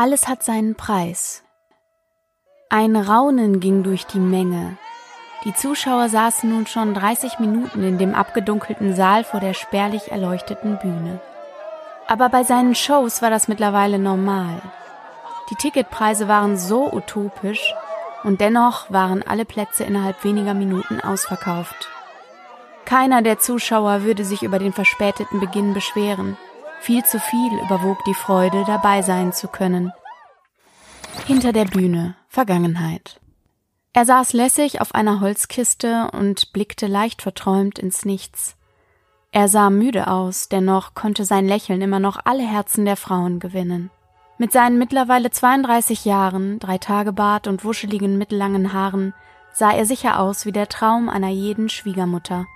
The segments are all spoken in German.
Alles hat seinen Preis. Ein Raunen ging durch die Menge. Die Zuschauer saßen nun schon 30 Minuten in dem abgedunkelten Saal vor der spärlich erleuchteten Bühne. Aber bei seinen Shows war das mittlerweile normal. Die Ticketpreise waren so utopisch und dennoch waren alle Plätze innerhalb weniger Minuten ausverkauft. Keiner der Zuschauer würde sich über den verspäteten Beginn beschweren. Viel zu viel überwog die Freude, dabei sein zu können. Hinter der Bühne Vergangenheit. Er saß lässig auf einer Holzkiste und blickte leicht verträumt ins Nichts. Er sah müde aus, dennoch konnte sein Lächeln immer noch alle Herzen der Frauen gewinnen. Mit seinen mittlerweile 32 Jahren, drei Tage Bart und wuscheligen mittellangen Haaren sah er sicher aus wie der Traum einer jeden Schwiegermutter.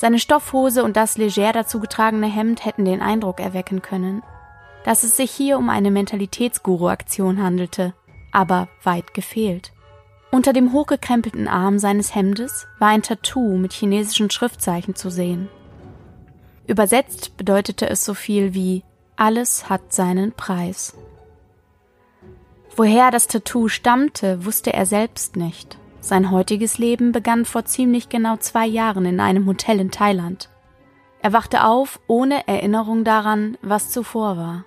Seine Stoffhose und das leger dazu getragene Hemd hätten den Eindruck erwecken können, dass es sich hier um eine Mentalitätsguru-Aktion handelte, aber weit gefehlt. Unter dem hochgekrempelten Arm seines Hemdes war ein Tattoo mit chinesischen Schriftzeichen zu sehen. Übersetzt bedeutete es so viel wie alles hat seinen Preis. Woher das Tattoo stammte, wusste er selbst nicht. Sein heutiges Leben begann vor ziemlich genau zwei Jahren in einem Hotel in Thailand. Er wachte auf ohne Erinnerung daran, was zuvor war.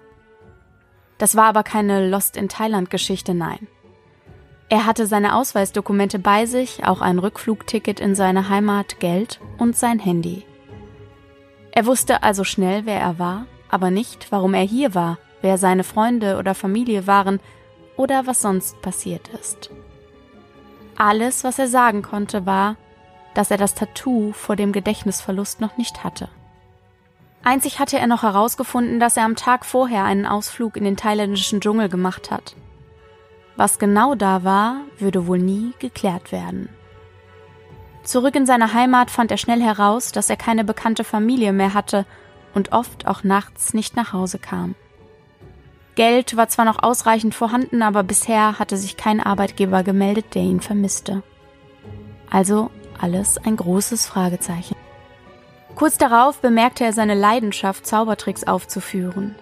Das war aber keine Lost in Thailand Geschichte, nein. Er hatte seine Ausweisdokumente bei sich, auch ein Rückflugticket in seine Heimat, Geld und sein Handy. Er wusste also schnell, wer er war, aber nicht, warum er hier war, wer seine Freunde oder Familie waren oder was sonst passiert ist. Alles, was er sagen konnte, war, dass er das Tattoo vor dem Gedächtnisverlust noch nicht hatte. Einzig hatte er noch herausgefunden, dass er am Tag vorher einen Ausflug in den thailändischen Dschungel gemacht hat. Was genau da war, würde wohl nie geklärt werden. Zurück in seiner Heimat fand er schnell heraus, dass er keine bekannte Familie mehr hatte und oft auch nachts nicht nach Hause kam. Geld war zwar noch ausreichend vorhanden, aber bisher hatte sich kein Arbeitgeber gemeldet, der ihn vermisste. Also alles ein großes Fragezeichen. Kurz darauf bemerkte er seine Leidenschaft, Zaubertricks aufzuführen.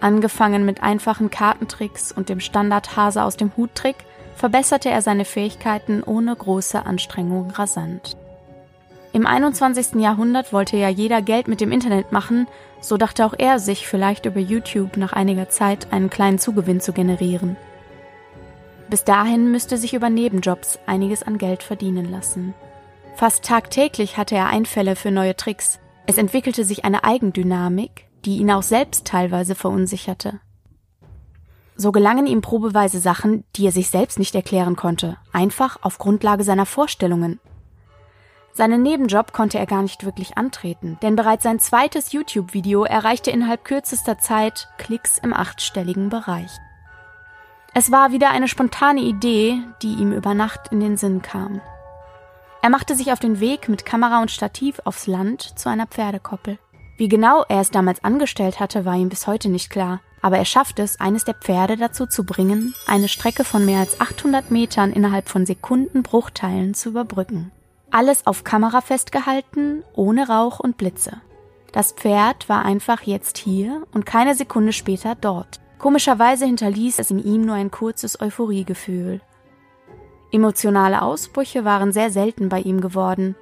Angefangen mit einfachen Kartentricks und dem Standardhase aus dem Huttrick, verbesserte er seine Fähigkeiten ohne große Anstrengung rasant. Im 21. Jahrhundert wollte ja jeder Geld mit dem Internet machen, so dachte auch er sich vielleicht über YouTube nach einiger Zeit einen kleinen Zugewinn zu generieren. Bis dahin müsste sich über Nebenjobs einiges an Geld verdienen lassen. Fast tagtäglich hatte er Einfälle für neue Tricks. Es entwickelte sich eine Eigendynamik, die ihn auch selbst teilweise verunsicherte. So gelangen ihm probeweise Sachen, die er sich selbst nicht erklären konnte, einfach auf Grundlage seiner Vorstellungen seinen Nebenjob konnte er gar nicht wirklich antreten, denn bereits sein zweites YouTube-Video erreichte innerhalb kürzester Zeit Klicks im achtstelligen Bereich. Es war wieder eine spontane Idee, die ihm über Nacht in den Sinn kam. Er machte sich auf den Weg mit Kamera und Stativ aufs Land zu einer Pferdekoppel. Wie genau er es damals angestellt hatte, war ihm bis heute nicht klar, aber er schaffte es, eines der Pferde dazu zu bringen, eine Strecke von mehr als 800 Metern innerhalb von Sekundenbruchteilen zu überbrücken. Alles auf Kamera festgehalten, ohne Rauch und Blitze. Das Pferd war einfach jetzt hier und keine Sekunde später dort. Komischerweise hinterließ es in ihm nur ein kurzes Euphoriegefühl. Emotionale Ausbrüche waren sehr selten bei ihm geworden.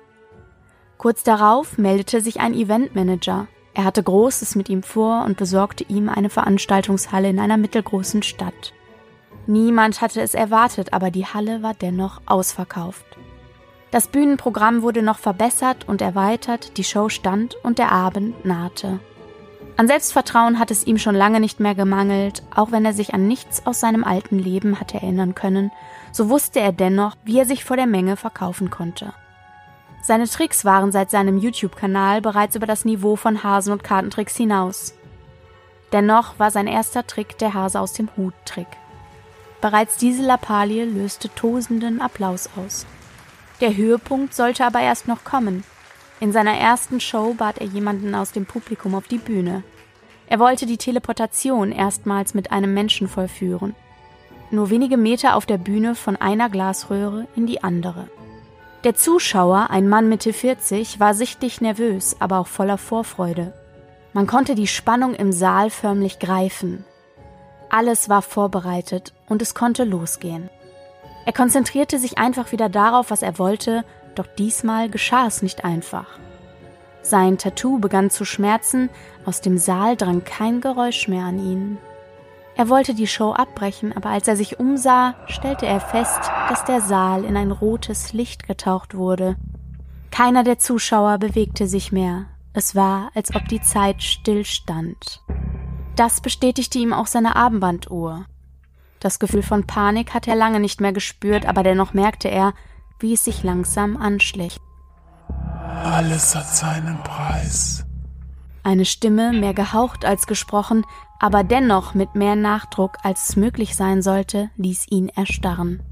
Kurz darauf meldete sich ein Eventmanager. Er hatte Großes mit ihm vor und besorgte ihm eine Veranstaltungshalle in einer mittelgroßen Stadt. Niemand hatte es erwartet, aber die Halle war dennoch ausverkauft. Das Bühnenprogramm wurde noch verbessert und erweitert, die Show stand und der Abend nahte. An Selbstvertrauen hat es ihm schon lange nicht mehr gemangelt, auch wenn er sich an nichts aus seinem alten Leben hatte erinnern können, so wusste er dennoch, wie er sich vor der Menge verkaufen konnte. Seine Tricks waren seit seinem YouTube-Kanal bereits über das Niveau von Hasen- und Kartentricks hinaus. Dennoch war sein erster Trick der Hase aus dem Hut-Trick. Bereits diese Lappalie löste tosenden Applaus aus. Der Höhepunkt sollte aber erst noch kommen. In seiner ersten Show bat er jemanden aus dem Publikum auf die Bühne. Er wollte die Teleportation erstmals mit einem Menschen vollführen. Nur wenige Meter auf der Bühne von einer Glasröhre in die andere. Der Zuschauer, ein Mann Mitte 40, war sichtlich nervös, aber auch voller Vorfreude. Man konnte die Spannung im Saal förmlich greifen. Alles war vorbereitet und es konnte losgehen. Er konzentrierte sich einfach wieder darauf, was er wollte, doch diesmal geschah es nicht einfach. Sein Tattoo begann zu schmerzen, aus dem Saal drang kein Geräusch mehr an ihn. Er wollte die Show abbrechen, aber als er sich umsah, stellte er fest, dass der Saal in ein rotes Licht getaucht wurde. Keiner der Zuschauer bewegte sich mehr. Es war, als ob die Zeit stillstand. Das bestätigte ihm auch seine Armbanduhr. Das Gefühl von Panik hatte er lange nicht mehr gespürt, aber dennoch merkte er, wie es sich langsam anschlich. Alles hat seinen Preis. Eine Stimme, mehr gehaucht als gesprochen, aber dennoch mit mehr Nachdruck, als es möglich sein sollte, ließ ihn erstarren.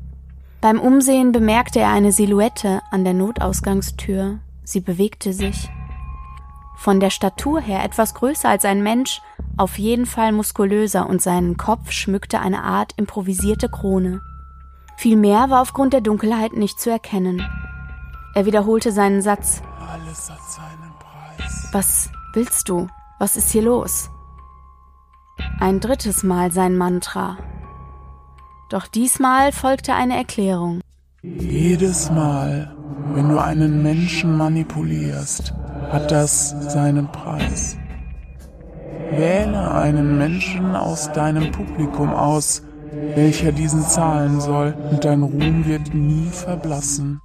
Beim Umsehen bemerkte er eine Silhouette an der Notausgangstür. Sie bewegte sich. Von der Statur her etwas größer als ein Mensch, auf jeden Fall muskulöser und seinen Kopf schmückte eine Art improvisierte Krone. Viel mehr war aufgrund der Dunkelheit nicht zu erkennen. Er wiederholte seinen Satz. Alles hat seinen Preis. Was willst du? Was ist hier los? Ein drittes Mal sein Mantra. Doch diesmal folgte eine Erklärung. Jedes Mal, wenn du einen Menschen manipulierst, hat das seinen Preis. Wähle einen Menschen aus deinem Publikum aus, welcher diesen zahlen soll, und dein Ruhm wird nie verblassen.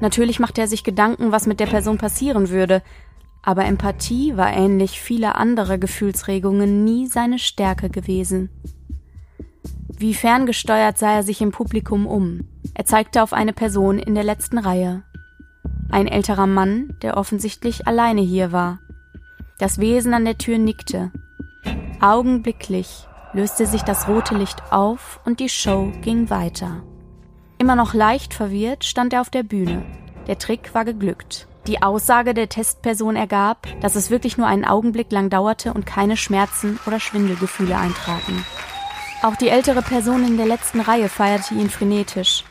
Natürlich machte er sich Gedanken, was mit der Person passieren würde, aber Empathie war ähnlich vieler anderer Gefühlsregungen nie seine Stärke gewesen. Wie ferngesteuert sah er sich im Publikum um. Er zeigte auf eine Person in der letzten Reihe. Ein älterer Mann, der offensichtlich alleine hier war. Das Wesen an der Tür nickte. Augenblicklich löste sich das rote Licht auf und die Show ging weiter. Immer noch leicht verwirrt stand er auf der Bühne. Der Trick war geglückt. Die Aussage der Testperson ergab, dass es wirklich nur einen Augenblick lang dauerte und keine Schmerzen oder Schwindelgefühle eintraten. Auch die ältere Person in der letzten Reihe feierte ihn frenetisch.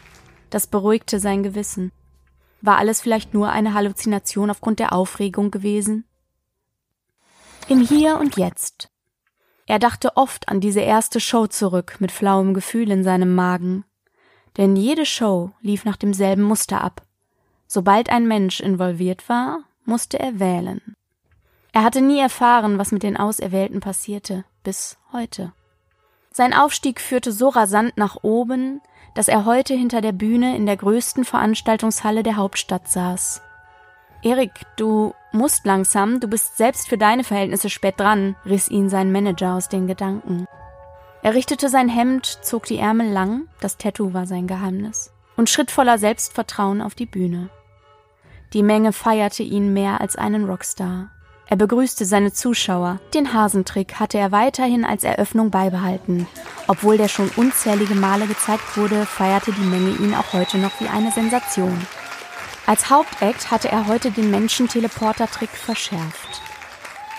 Das beruhigte sein Gewissen. War alles vielleicht nur eine Halluzination aufgrund der Aufregung gewesen? Im Hier und Jetzt. Er dachte oft an diese erste Show zurück mit flauem Gefühl in seinem Magen. Denn jede Show lief nach demselben Muster ab. Sobald ein Mensch involviert war, musste er wählen. Er hatte nie erfahren, was mit den Auserwählten passierte, bis heute. Sein Aufstieg führte so rasant nach oben, dass er heute hinter der Bühne in der größten Veranstaltungshalle der Hauptstadt saß. Erik, du musst langsam, du bist selbst für deine Verhältnisse spät dran, riss ihn sein Manager aus den Gedanken. Er richtete sein Hemd, zog die Ärmel lang, das Tattoo war sein Geheimnis, und schritt voller Selbstvertrauen auf die Bühne. Die Menge feierte ihn mehr als einen Rockstar. Er begrüßte seine Zuschauer. Den Hasentrick hatte er weiterhin als Eröffnung beibehalten. Obwohl der schon unzählige Male gezeigt wurde, feierte die Menge ihn auch heute noch wie eine Sensation. Als Hauptakt hatte er heute den Menschenteleporter-Trick verschärft.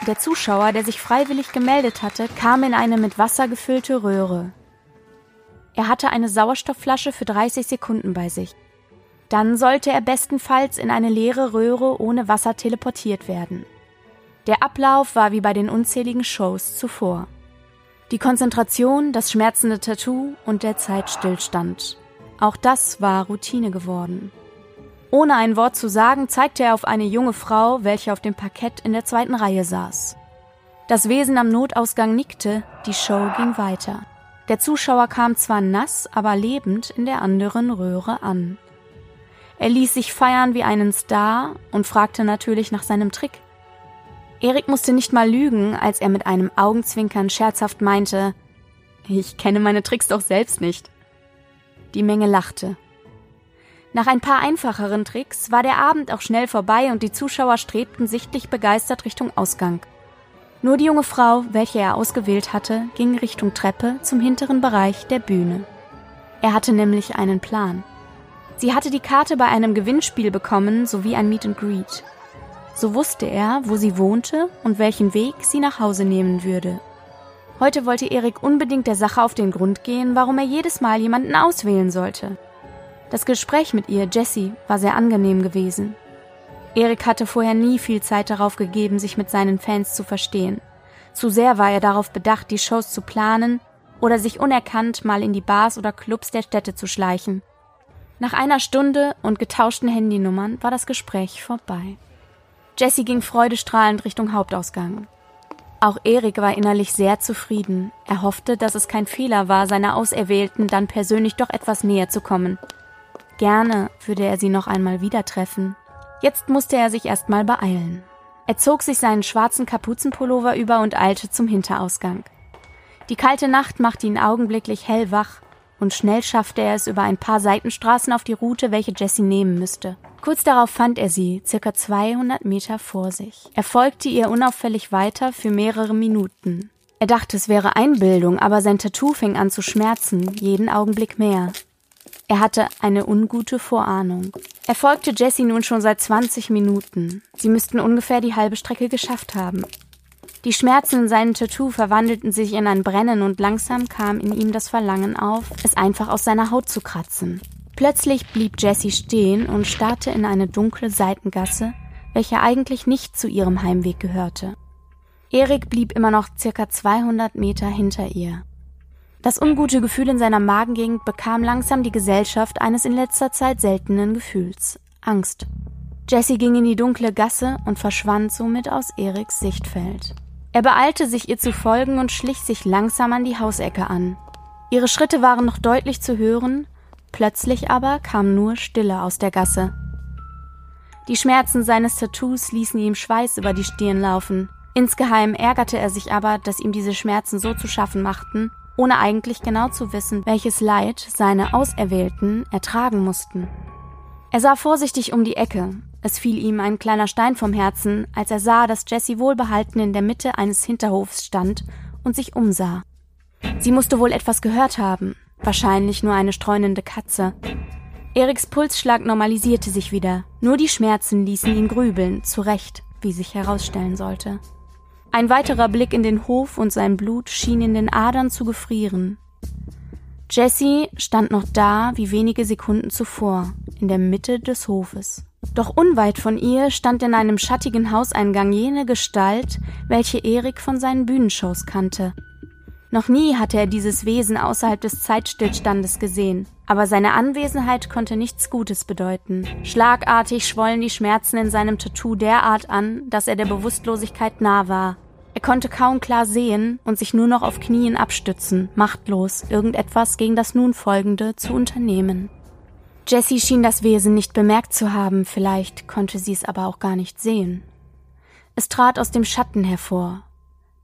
Der Zuschauer, der sich freiwillig gemeldet hatte, kam in eine mit Wasser gefüllte Röhre. Er hatte eine Sauerstoffflasche für 30 Sekunden bei sich. Dann sollte er bestenfalls in eine leere Röhre ohne Wasser teleportiert werden. Der Ablauf war wie bei den unzähligen Shows zuvor. Die Konzentration, das schmerzende Tattoo und der Zeitstillstand. Auch das war Routine geworden. Ohne ein Wort zu sagen, zeigte er auf eine junge Frau, welche auf dem Parkett in der zweiten Reihe saß. Das Wesen am Notausgang nickte, die Show ging weiter. Der Zuschauer kam zwar nass, aber lebend in der anderen Röhre an. Er ließ sich feiern wie einen Star und fragte natürlich nach seinem Trick. Erik musste nicht mal lügen, als er mit einem Augenzwinkern scherzhaft meinte, ich kenne meine Tricks doch selbst nicht. Die Menge lachte. Nach ein paar einfacheren Tricks war der Abend auch schnell vorbei und die Zuschauer strebten sichtlich begeistert Richtung Ausgang. Nur die junge Frau, welche er ausgewählt hatte, ging Richtung Treppe zum hinteren Bereich der Bühne. Er hatte nämlich einen Plan. Sie hatte die Karte bei einem Gewinnspiel bekommen sowie ein Meet and Greet. So wusste er, wo sie wohnte und welchen Weg sie nach Hause nehmen würde. Heute wollte Erik unbedingt der Sache auf den Grund gehen, warum er jedes Mal jemanden auswählen sollte. Das Gespräch mit ihr, Jessie, war sehr angenehm gewesen. Erik hatte vorher nie viel Zeit darauf gegeben, sich mit seinen Fans zu verstehen. Zu sehr war er darauf bedacht, die Shows zu planen oder sich unerkannt mal in die Bars oder Clubs der Städte zu schleichen. Nach einer Stunde und getauschten Handynummern war das Gespräch vorbei. Jesse ging freudestrahlend Richtung Hauptausgang. Auch Erik war innerlich sehr zufrieden. Er hoffte, dass es kein Fehler war, seiner Auserwählten dann persönlich doch etwas näher zu kommen. Gerne würde er sie noch einmal wieder treffen. Jetzt musste er sich erstmal beeilen. Er zog sich seinen schwarzen Kapuzenpullover über und eilte zum Hinterausgang. Die kalte Nacht machte ihn augenblicklich hellwach und schnell schaffte er es über ein paar Seitenstraßen auf die Route, welche Jesse nehmen müsste. Kurz darauf fand er sie, circa 200 Meter vor sich. Er folgte ihr unauffällig weiter für mehrere Minuten. Er dachte, es wäre Einbildung, aber sein Tattoo fing an zu schmerzen, jeden Augenblick mehr. Er hatte eine ungute Vorahnung. Er folgte Jesse nun schon seit 20 Minuten. Sie müssten ungefähr die halbe Strecke geschafft haben. Die Schmerzen in seinem Tattoo verwandelten sich in ein Brennen und langsam kam in ihm das Verlangen auf, es einfach aus seiner Haut zu kratzen. Plötzlich blieb Jessie stehen und starrte in eine dunkle Seitengasse, welche eigentlich nicht zu ihrem Heimweg gehörte. Erik blieb immer noch circa 200 Meter hinter ihr. Das ungute Gefühl in seiner Magengegend bekam langsam die Gesellschaft eines in letzter Zeit seltenen Gefühls, Angst. Jessie ging in die dunkle Gasse und verschwand somit aus Eriks Sichtfeld. Er beeilte sich, ihr zu folgen und schlich sich langsam an die Hausecke an. Ihre Schritte waren noch deutlich zu hören, plötzlich aber kam nur Stille aus der Gasse. Die Schmerzen seines Tattoos ließen ihm Schweiß über die Stirn laufen. Insgeheim ärgerte er sich aber, dass ihm diese Schmerzen so zu schaffen machten, ohne eigentlich genau zu wissen, welches Leid seine Auserwählten ertragen mussten. Er sah vorsichtig um die Ecke, es fiel ihm ein kleiner Stein vom Herzen, als er sah, dass Jessie wohlbehalten in der Mitte eines Hinterhofs stand und sich umsah. Sie musste wohl etwas gehört haben, wahrscheinlich nur eine streunende Katze. Eriks Pulsschlag normalisierte sich wieder, nur die Schmerzen ließen ihn grübeln, zu Recht, wie sich herausstellen sollte. Ein weiterer Blick in den Hof und sein Blut schien in den Adern zu gefrieren. Jessie stand noch da wie wenige Sekunden zuvor, in der Mitte des Hofes. Doch unweit von ihr stand in einem schattigen Hauseingang jene Gestalt, welche Erik von seinen Bühnenshows kannte. Noch nie hatte er dieses Wesen außerhalb des Zeitstillstandes gesehen, aber seine Anwesenheit konnte nichts Gutes bedeuten. Schlagartig schwollen die Schmerzen in seinem Tattoo derart an, dass er der Bewusstlosigkeit nah war. Er konnte kaum klar sehen und sich nur noch auf Knien abstützen, machtlos, irgendetwas gegen das nun folgende zu unternehmen. Jessie schien das Wesen nicht bemerkt zu haben, vielleicht konnte sie es aber auch gar nicht sehen. Es trat aus dem Schatten hervor.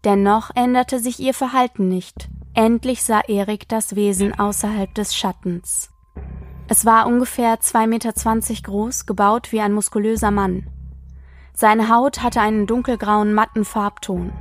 Dennoch änderte sich ihr Verhalten nicht. Endlich sah Erik das Wesen außerhalb des Schattens. Es war ungefähr zwei Meter zwanzig groß, gebaut wie ein muskulöser Mann. Seine Haut hatte einen dunkelgrauen matten Farbton.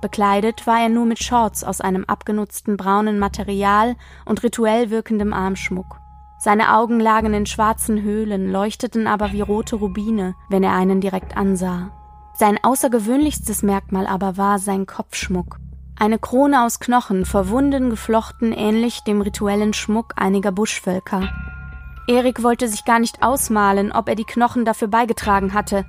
Bekleidet war er nur mit Shorts aus einem abgenutzten braunen Material und rituell wirkendem Armschmuck. Seine Augen lagen in schwarzen Höhlen, leuchteten aber wie rote Rubine, wenn er einen direkt ansah. Sein außergewöhnlichstes Merkmal aber war sein Kopfschmuck. Eine Krone aus Knochen, verwunden geflochten, ähnlich dem rituellen Schmuck einiger Buschvölker. Erik wollte sich gar nicht ausmalen, ob er die Knochen dafür beigetragen hatte.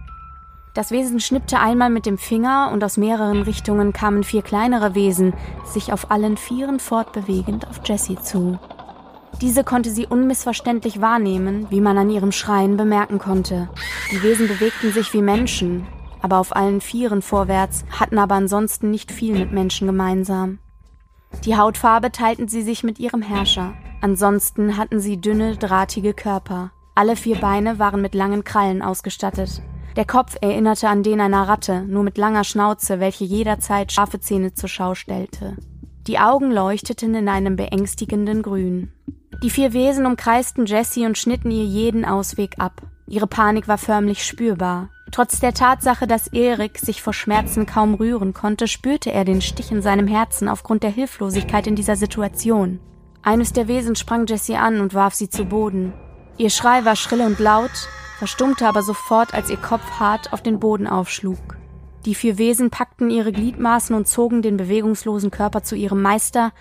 Das Wesen schnippte einmal mit dem Finger und aus mehreren Richtungen kamen vier kleinere Wesen, sich auf allen Vieren fortbewegend auf Jessie zu. Diese konnte sie unmissverständlich wahrnehmen, wie man an ihrem Schreien bemerken konnte. Die Wesen bewegten sich wie Menschen, aber auf allen Vieren vorwärts, hatten aber ansonsten nicht viel mit Menschen gemeinsam. Die Hautfarbe teilten sie sich mit ihrem Herrscher. Ansonsten hatten sie dünne, drahtige Körper. Alle vier Beine waren mit langen Krallen ausgestattet. Der Kopf erinnerte an den einer Ratte, nur mit langer Schnauze, welche jederzeit scharfe Zähne zur Schau stellte. Die Augen leuchteten in einem beängstigenden Grün. Die vier Wesen umkreisten Jessie und schnitten ihr jeden Ausweg ab. Ihre Panik war förmlich spürbar. Trotz der Tatsache, dass Erik sich vor Schmerzen kaum rühren konnte, spürte er den Stich in seinem Herzen aufgrund der Hilflosigkeit in dieser Situation. Eines der Wesen sprang Jessie an und warf sie zu Boden. Ihr Schrei war schrill und laut, verstummte aber sofort, als ihr Kopf hart auf den Boden aufschlug. Die vier Wesen packten ihre Gliedmaßen und zogen den bewegungslosen Körper zu ihrem Meister,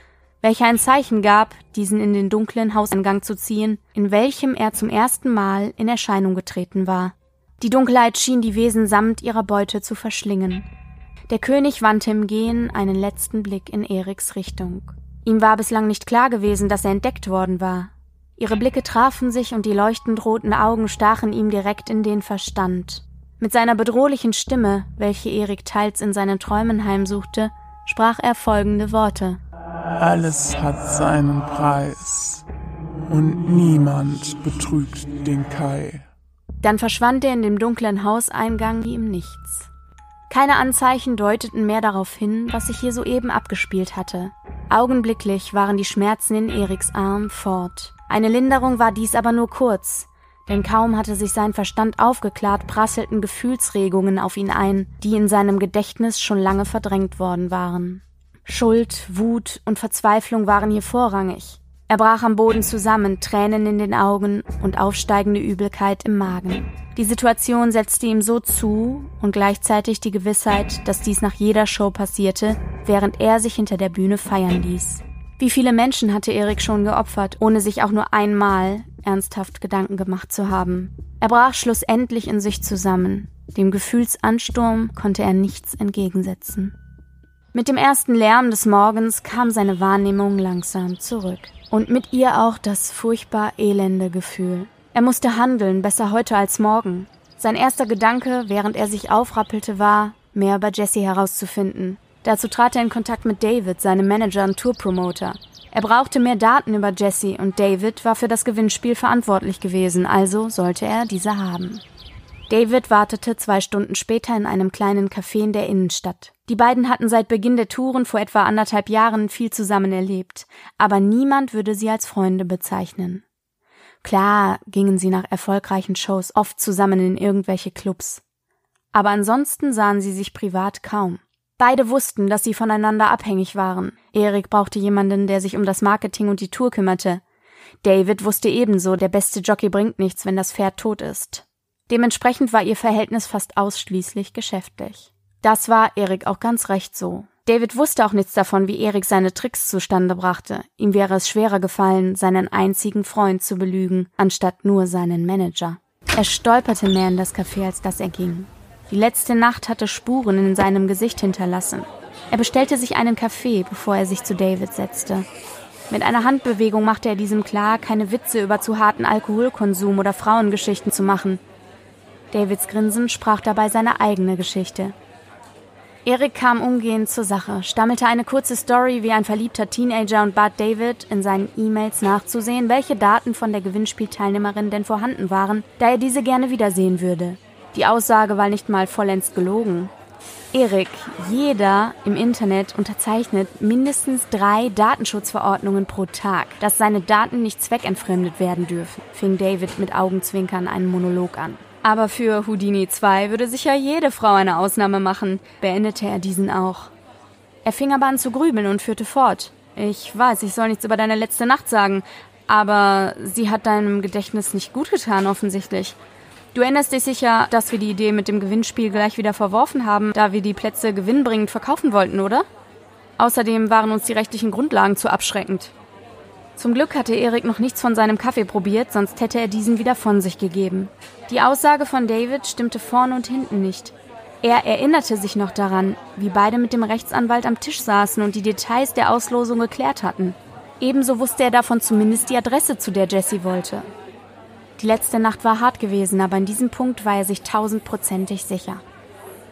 welcher ein Zeichen gab, diesen in den dunklen Hauseingang zu ziehen, in welchem er zum ersten Mal in Erscheinung getreten war. Die Dunkelheit schien die Wesen samt ihrer Beute zu verschlingen. Der König wandte im Gehen einen letzten Blick in Eriks Richtung. Ihm war bislang nicht klar gewesen, dass er entdeckt worden war. Ihre Blicke trafen sich und die leuchtend roten Augen stachen ihm direkt in den Verstand. Mit seiner bedrohlichen Stimme, welche Erik teils in seinen Träumen heimsuchte, sprach er folgende Worte. Alles hat seinen Preis und niemand betrügt den Kai. Dann verschwand er in dem dunklen Hauseingang wie im Nichts. Keine Anzeichen deuteten mehr darauf hin, was sich hier soeben abgespielt hatte. Augenblicklich waren die Schmerzen in Eriks Arm fort. Eine Linderung war dies aber nur kurz, denn kaum hatte sich sein Verstand aufgeklärt, prasselten Gefühlsregungen auf ihn ein, die in seinem Gedächtnis schon lange verdrängt worden waren. Schuld, Wut und Verzweiflung waren hier vorrangig. Er brach am Boden zusammen, Tränen in den Augen und aufsteigende Übelkeit im Magen. Die Situation setzte ihm so zu und gleichzeitig die Gewissheit, dass dies nach jeder Show passierte, während er sich hinter der Bühne feiern ließ. Wie viele Menschen hatte Erik schon geopfert, ohne sich auch nur einmal ernsthaft Gedanken gemacht zu haben. Er brach schlussendlich in sich zusammen. Dem Gefühlsansturm konnte er nichts entgegensetzen. Mit dem ersten Lärm des Morgens kam seine Wahrnehmung langsam zurück und mit ihr auch das furchtbar elende Gefühl. Er musste handeln, besser heute als morgen. Sein erster Gedanke, während er sich aufrappelte, war, mehr über Jesse herauszufinden. Dazu trat er in Kontakt mit David, seinem Manager und Tourpromoter. Er brauchte mehr Daten über Jesse und David war für das Gewinnspiel verantwortlich gewesen, also sollte er diese haben. David wartete zwei Stunden später in einem kleinen Café in der Innenstadt. Die beiden hatten seit Beginn der Touren vor etwa anderthalb Jahren viel zusammen erlebt, aber niemand würde sie als Freunde bezeichnen. Klar gingen sie nach erfolgreichen Shows oft zusammen in irgendwelche Clubs. Aber ansonsten sahen sie sich privat kaum. Beide wussten, dass sie voneinander abhängig waren. Erik brauchte jemanden, der sich um das Marketing und die Tour kümmerte. David wusste ebenso, der beste Jockey bringt nichts, wenn das Pferd tot ist. Dementsprechend war ihr Verhältnis fast ausschließlich geschäftlich. Das war Erik auch ganz recht so. David wusste auch nichts davon, wie Erik seine Tricks zustande brachte. Ihm wäre es schwerer gefallen, seinen einzigen Freund zu belügen, anstatt nur seinen Manager. Er stolperte mehr in das Café, als dass er ging. Die letzte Nacht hatte Spuren in seinem Gesicht hinterlassen. Er bestellte sich einen Kaffee, bevor er sich zu David setzte. Mit einer Handbewegung machte er diesem klar, keine Witze über zu harten Alkoholkonsum oder Frauengeschichten zu machen. Davids Grinsen sprach dabei seine eigene Geschichte. Erik kam umgehend zur Sache, stammelte eine kurze Story wie ein verliebter Teenager und bat David, in seinen E-Mails nachzusehen, welche Daten von der Gewinnspielteilnehmerin denn vorhanden waren, da er diese gerne wiedersehen würde. Die Aussage war nicht mal vollends gelogen. Erik, jeder im Internet unterzeichnet mindestens drei Datenschutzverordnungen pro Tag, dass seine Daten nicht zweckentfremdet werden dürfen, fing David mit Augenzwinkern einen Monolog an. Aber für Houdini 2 würde sicher jede Frau eine Ausnahme machen, beendete er diesen auch. Er fing aber an zu grübeln und führte fort. Ich weiß, ich soll nichts über deine letzte Nacht sagen, aber sie hat deinem Gedächtnis nicht gut getan, offensichtlich. Du erinnerst dich sicher, dass wir die Idee mit dem Gewinnspiel gleich wieder verworfen haben, da wir die Plätze gewinnbringend verkaufen wollten, oder? Außerdem waren uns die rechtlichen Grundlagen zu abschreckend. Zum Glück hatte Erik noch nichts von seinem Kaffee probiert, sonst hätte er diesen wieder von sich gegeben. Die Aussage von David stimmte vorn und hinten nicht. Er erinnerte sich noch daran, wie beide mit dem Rechtsanwalt am Tisch saßen und die Details der Auslosung geklärt hatten. Ebenso wusste er davon zumindest die Adresse, zu der Jesse wollte. Die letzte Nacht war hart gewesen, aber in diesem Punkt war er sich tausendprozentig sicher.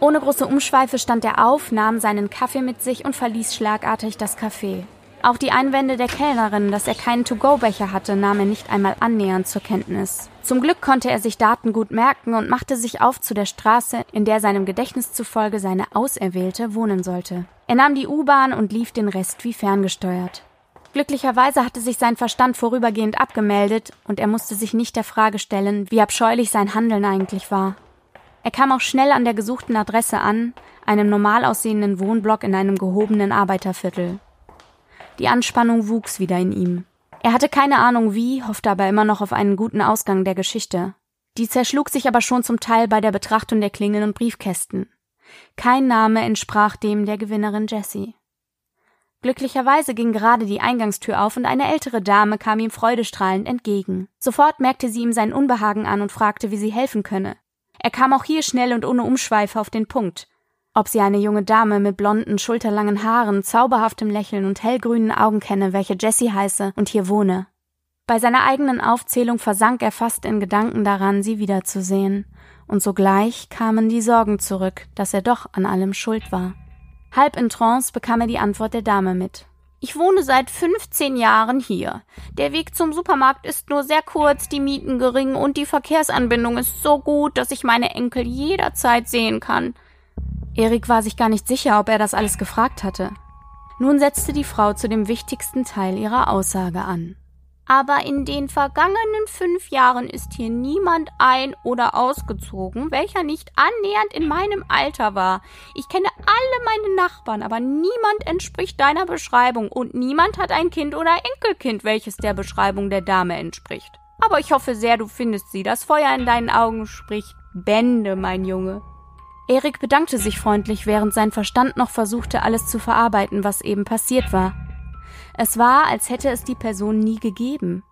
Ohne große Umschweife stand er auf, nahm seinen Kaffee mit sich und verließ schlagartig das Café. Auch die Einwände der Kellnerin, dass er keinen To-Go-Becher hatte, nahm er nicht einmal annähernd zur Kenntnis. Zum Glück konnte er sich Daten gut merken und machte sich auf zu der Straße, in der seinem Gedächtnis zufolge seine Auserwählte wohnen sollte. Er nahm die U-Bahn und lief den Rest wie ferngesteuert. Glücklicherweise hatte sich sein Verstand vorübergehend abgemeldet und er musste sich nicht der Frage stellen, wie abscheulich sein Handeln eigentlich war. Er kam auch schnell an der gesuchten Adresse an, einem normal aussehenden Wohnblock in einem gehobenen Arbeiterviertel. Die Anspannung wuchs wieder in ihm. Er hatte keine Ahnung wie, hoffte aber immer noch auf einen guten Ausgang der Geschichte. Die zerschlug sich aber schon zum Teil bei der Betrachtung der Klingeln und Briefkästen. Kein Name entsprach dem der Gewinnerin Jessie. Glücklicherweise ging gerade die Eingangstür auf und eine ältere Dame kam ihm freudestrahlend entgegen. Sofort merkte sie ihm sein Unbehagen an und fragte, wie sie helfen könne. Er kam auch hier schnell und ohne Umschweife auf den Punkt. Ob sie eine junge Dame mit blonden, schulterlangen Haaren, zauberhaftem Lächeln und hellgrünen Augen kenne, welche Jessie heiße und hier wohne. Bei seiner eigenen Aufzählung versank er fast in Gedanken daran, sie wiederzusehen, und sogleich kamen die Sorgen zurück, dass er doch an allem schuld war. Halb in Trance bekam er die Antwort der Dame mit. Ich wohne seit 15 Jahren hier. Der Weg zum Supermarkt ist nur sehr kurz, die Mieten gering und die Verkehrsanbindung ist so gut, dass ich meine Enkel jederzeit sehen kann. Erik war sich gar nicht sicher, ob er das alles gefragt hatte. Nun setzte die Frau zu dem wichtigsten Teil ihrer Aussage an. Aber in den vergangenen fünf Jahren ist hier niemand ein- oder ausgezogen, welcher nicht annähernd in meinem Alter war. Ich kenne alle meine Nachbarn, aber niemand entspricht deiner Beschreibung und niemand hat ein Kind oder Enkelkind, welches der Beschreibung der Dame entspricht. Aber ich hoffe sehr, du findest sie. Das Feuer in deinen Augen spricht Bände, mein Junge. Erik bedankte sich freundlich, während sein Verstand noch versuchte, alles zu verarbeiten, was eben passiert war. Es war, als hätte es die Person nie gegeben.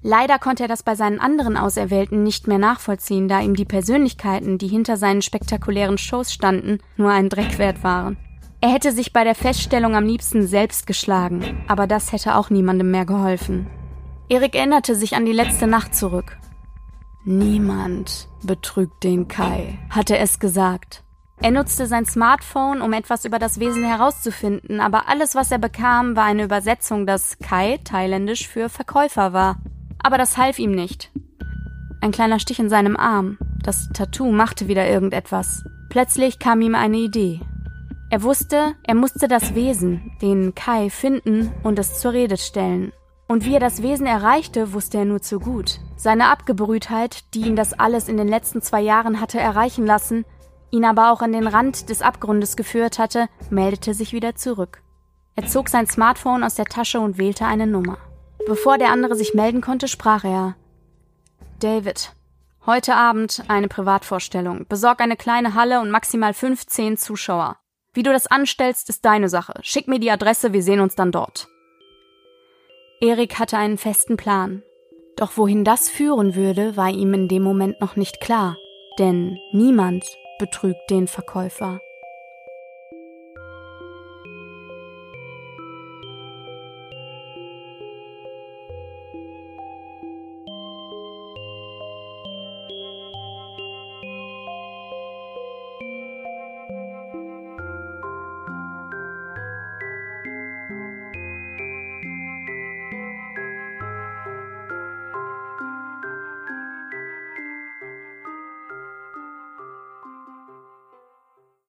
Leider konnte er das bei seinen anderen Auserwählten nicht mehr nachvollziehen, da ihm die Persönlichkeiten, die hinter seinen spektakulären Shows standen, nur ein Dreck wert waren. Er hätte sich bei der Feststellung am liebsten selbst geschlagen, aber das hätte auch niemandem mehr geholfen. Erik erinnerte sich an die letzte Nacht zurück. Niemand betrügt den Kai, hatte es gesagt. Er nutzte sein Smartphone, um etwas über das Wesen herauszufinden, aber alles, was er bekam, war eine Übersetzung, dass Kai thailändisch für Verkäufer war. Aber das half ihm nicht. Ein kleiner Stich in seinem Arm. Das Tattoo machte wieder irgendetwas. Plötzlich kam ihm eine Idee. Er wusste, er musste das Wesen, den Kai, finden und es zur Rede stellen. Und wie er das Wesen erreichte, wusste er nur zu gut. Seine Abgebrühtheit, die ihn das alles in den letzten zwei Jahren hatte erreichen lassen, ihn aber auch an den Rand des Abgrundes geführt hatte, meldete sich wieder zurück. Er zog sein Smartphone aus der Tasche und wählte eine Nummer. Bevor der andere sich melden konnte, sprach er David, heute Abend eine Privatvorstellung. Besorg eine kleine Halle und maximal 15 Zuschauer. Wie du das anstellst, ist deine Sache. Schick mir die Adresse, wir sehen uns dann dort. Erik hatte einen festen Plan. Doch wohin das führen würde, war ihm in dem Moment noch nicht klar. Denn niemand betrügt den Verkäufer.